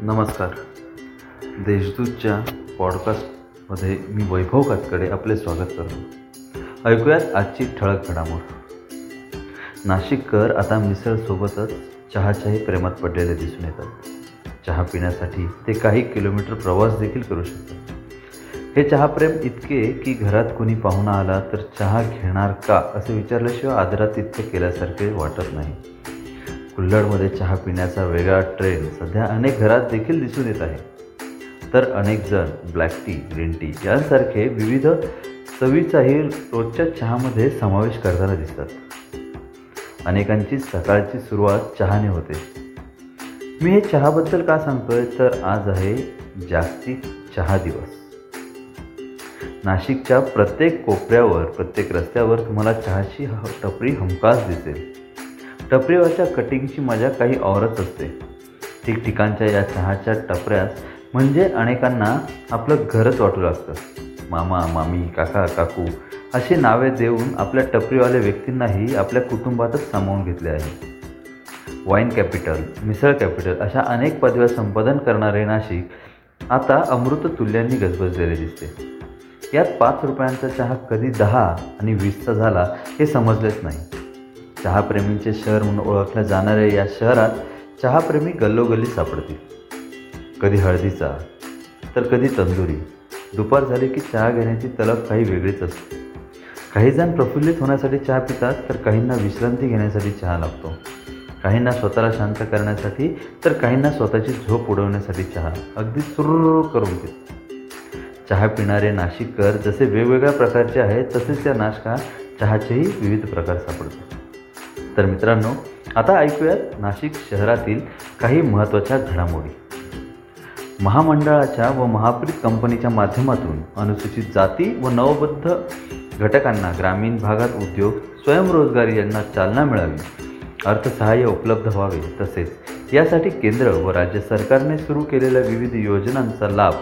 नमस्कार. देशदूतच्या पॉडकास्टमध्ये मी वैभव कातकडे आपले स्वागत करतो. ऐकूयात आजची ठळक घडामोड. नाशिककर आता मिसळसोबतच चहाच्याही प्रेमात पडलेले दिसून येतात. चहा पिण्यासाठी ते काही किलोमीटर प्रवास देखील करू शकतात. हे चहाप्रेम इतके की घरात कुणी पाहुणा आला तर चहा घेणार का असे विचारल्याशिवाय आदरात इतकं केल्यासारखे वाटत नाही. कुल्हडमध्ये चहा पिण्याचा वेगळा ट्रेंड सध्या अनेक घरात देखील दिसून येत आहे. तर अनेक जण ब्लॅक टी ग्रीन टी यांसारखे विविध चवीचाही रोजच्या चहामध्ये समावेश करताना दिसतात. अनेकांची सकाळची सुरुवात चहाने होते. मी हे चहाबद्दल का सांगतोय? तर आज आहे जागतिक चहा दिवस. नाशिकच्या प्रत्येक कोपऱ्यावर प्रत्येक रस्त्यावर तुम्हाला चहाची टपरी हमखास दिसेल. टपरीवरच्या कटिंगची मजा काही औरच असते. ठिकठिकाणच्या या चहाच्या टपऱ्यास म्हणजे अनेकांना आपलं घरच वाटू लागतं. मामा मामी काका काकू अशी नावे देऊन आपल्या टपरीवाल्या व्यक्तींनाही आपल्या कुटुंबातच सामावून घेतले आहे. वाईन कॅपिटल मिसळ कॅपिटल अशा अनेक पदव्या संपादन करणारे नाशिक आता अमृत तुल्यांनी गजबजलेले दिसते. यात पाच रुपयांचा चहा कधी दहा आणि वीसचा झाला हे समजलेच नाही. चहाप्रेमींचे शहर म्हणून ओळखल्या जाणाऱ्या या शहरात चहाप्रेमी गल्लोगल्ली सापडतील. कधी हळदीचा तर कधी तंदुरी. दुपार झाली की चहा घेण्याची तलब काही वेगळीच असते. काही जण प्रफुल्लित होण्यासाठी चहा पितात तर काहींना विश्रांती घेण्यासाठी चहा लागतो. काहींना स्वतःला शांत करण्यासाठी तर काहींना स्वतःची झोप उडवण्यासाठी चहा. अगदी सुरू करून पितात चहा पिणारे नाशिककर जसे वेगवेगळ्या प्रकारचे आहेत तसेच त्या नाशका चहाचेही विविध प्रकार सापडतात. तर मित्रांनो आता ऐकूयात नाशिक शहरातील काही महत्त्वाच्या घडामोडी. महामंडळाच्या व महाप्रीत कंपनीच्या माध्यमातून अनुसूचित जाती व नवबद्ध घटकांना ग्रामीण भागात उद्योग स्वयंरोजगारी यांना चालना मिळावी अर्थसहाय्य उपलब्ध व्हावे तसेच यासाठी केंद्र व राज्य सरकारने सुरू केलेल्या विविध योजनांचा लाभ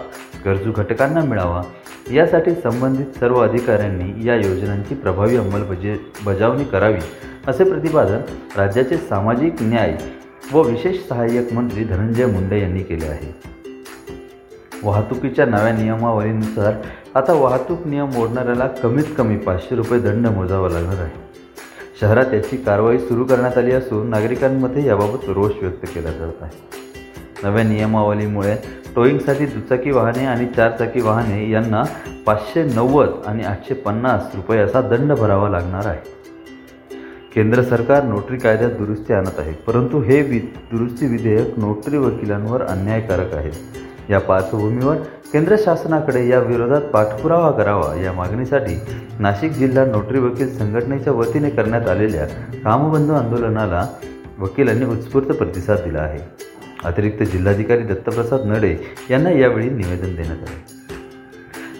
गरजू घटकांना मिळावा यासाठी संबंधित सर्व अधिकाऱ्यांनी या योजनांची प्रभावी अंमलबजे बजावणी करावी असे प्रतिपादन राज्याचे सामाजिक न्याय व विशेष सहाय्यक मंत्री धनंजय मुंडे यांनी केले आहे. वाहतुकीच्या नव्या नियमावलीनुसार आता वाहतूक नियम मोडणाऱ्याला कमीत कमी पाचशे रुपये दंड मोजावा लागणार आहे. शहरात याची कारवाई सुरू करण्यात आली असून नागरिकांमध्ये याबाबत रोष व्यक्त केला जात आहे. नव्या नियमावलीमुळे टोईंगसाठी दुचाकी वाहने आणि चारचाकी वाहने यांना पाचशे नव्वद आणि आठशे पन्नास रुपये असा दंड भरावा लागणार आहे. केंद्र सरकार नोटरी कायद्यात दुरुस्ती आणत आहे. परंतु हे वि दुरुस्ती विधेयक नोटरी वकिलांवर अन्यायकारक आहे. या पार्श्वभूमीवर केंद्र शासनाकडे या विरोधात पाठपुरावा करावा या मागणीसाठी नाशिक जिल्हा नोटरी वकील संघटनेच्या वतीने करण्यात आलेल्या कामबंधू आंदोलनाला वकिलांनी उत्स्फूर्त प्रतिसाद दिला आहे. अतिरिक्त जिल्हाधिकारी दत्तप्रसाद नडे यांना यावेळी निवेदन देण्यात आले.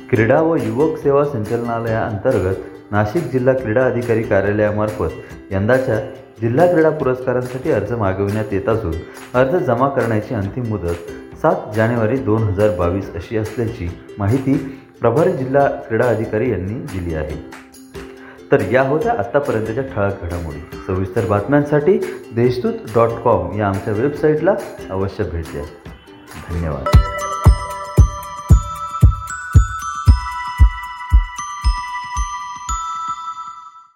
क्रीडा व युवक सेवा संचालनालयाअंतर्गत नाशिक जिल्हा क्रीडा अधिकारी कार्यालयामार्फत यंदाच्या जिल्हा क्रीडा पुरस्कारांसाठी अर्ज मागविण्यात येत असून अर्ज जमा करण्याची अंतिम मुदत सात जानेवारी दोन हजार बावीस अशी असल्याची माहिती प्रभारी जिल्हा क्रीडा अधिकारी यांनी दिली आहे. तर या होत्या आत्तापर्यंतच्या ठळक घडामोडी. सविस्तर बातम्यांसाठी देशदूत डॉट कॉम या आमच्या वेबसाईटला अवश्य भेट द्या. धन्यवाद.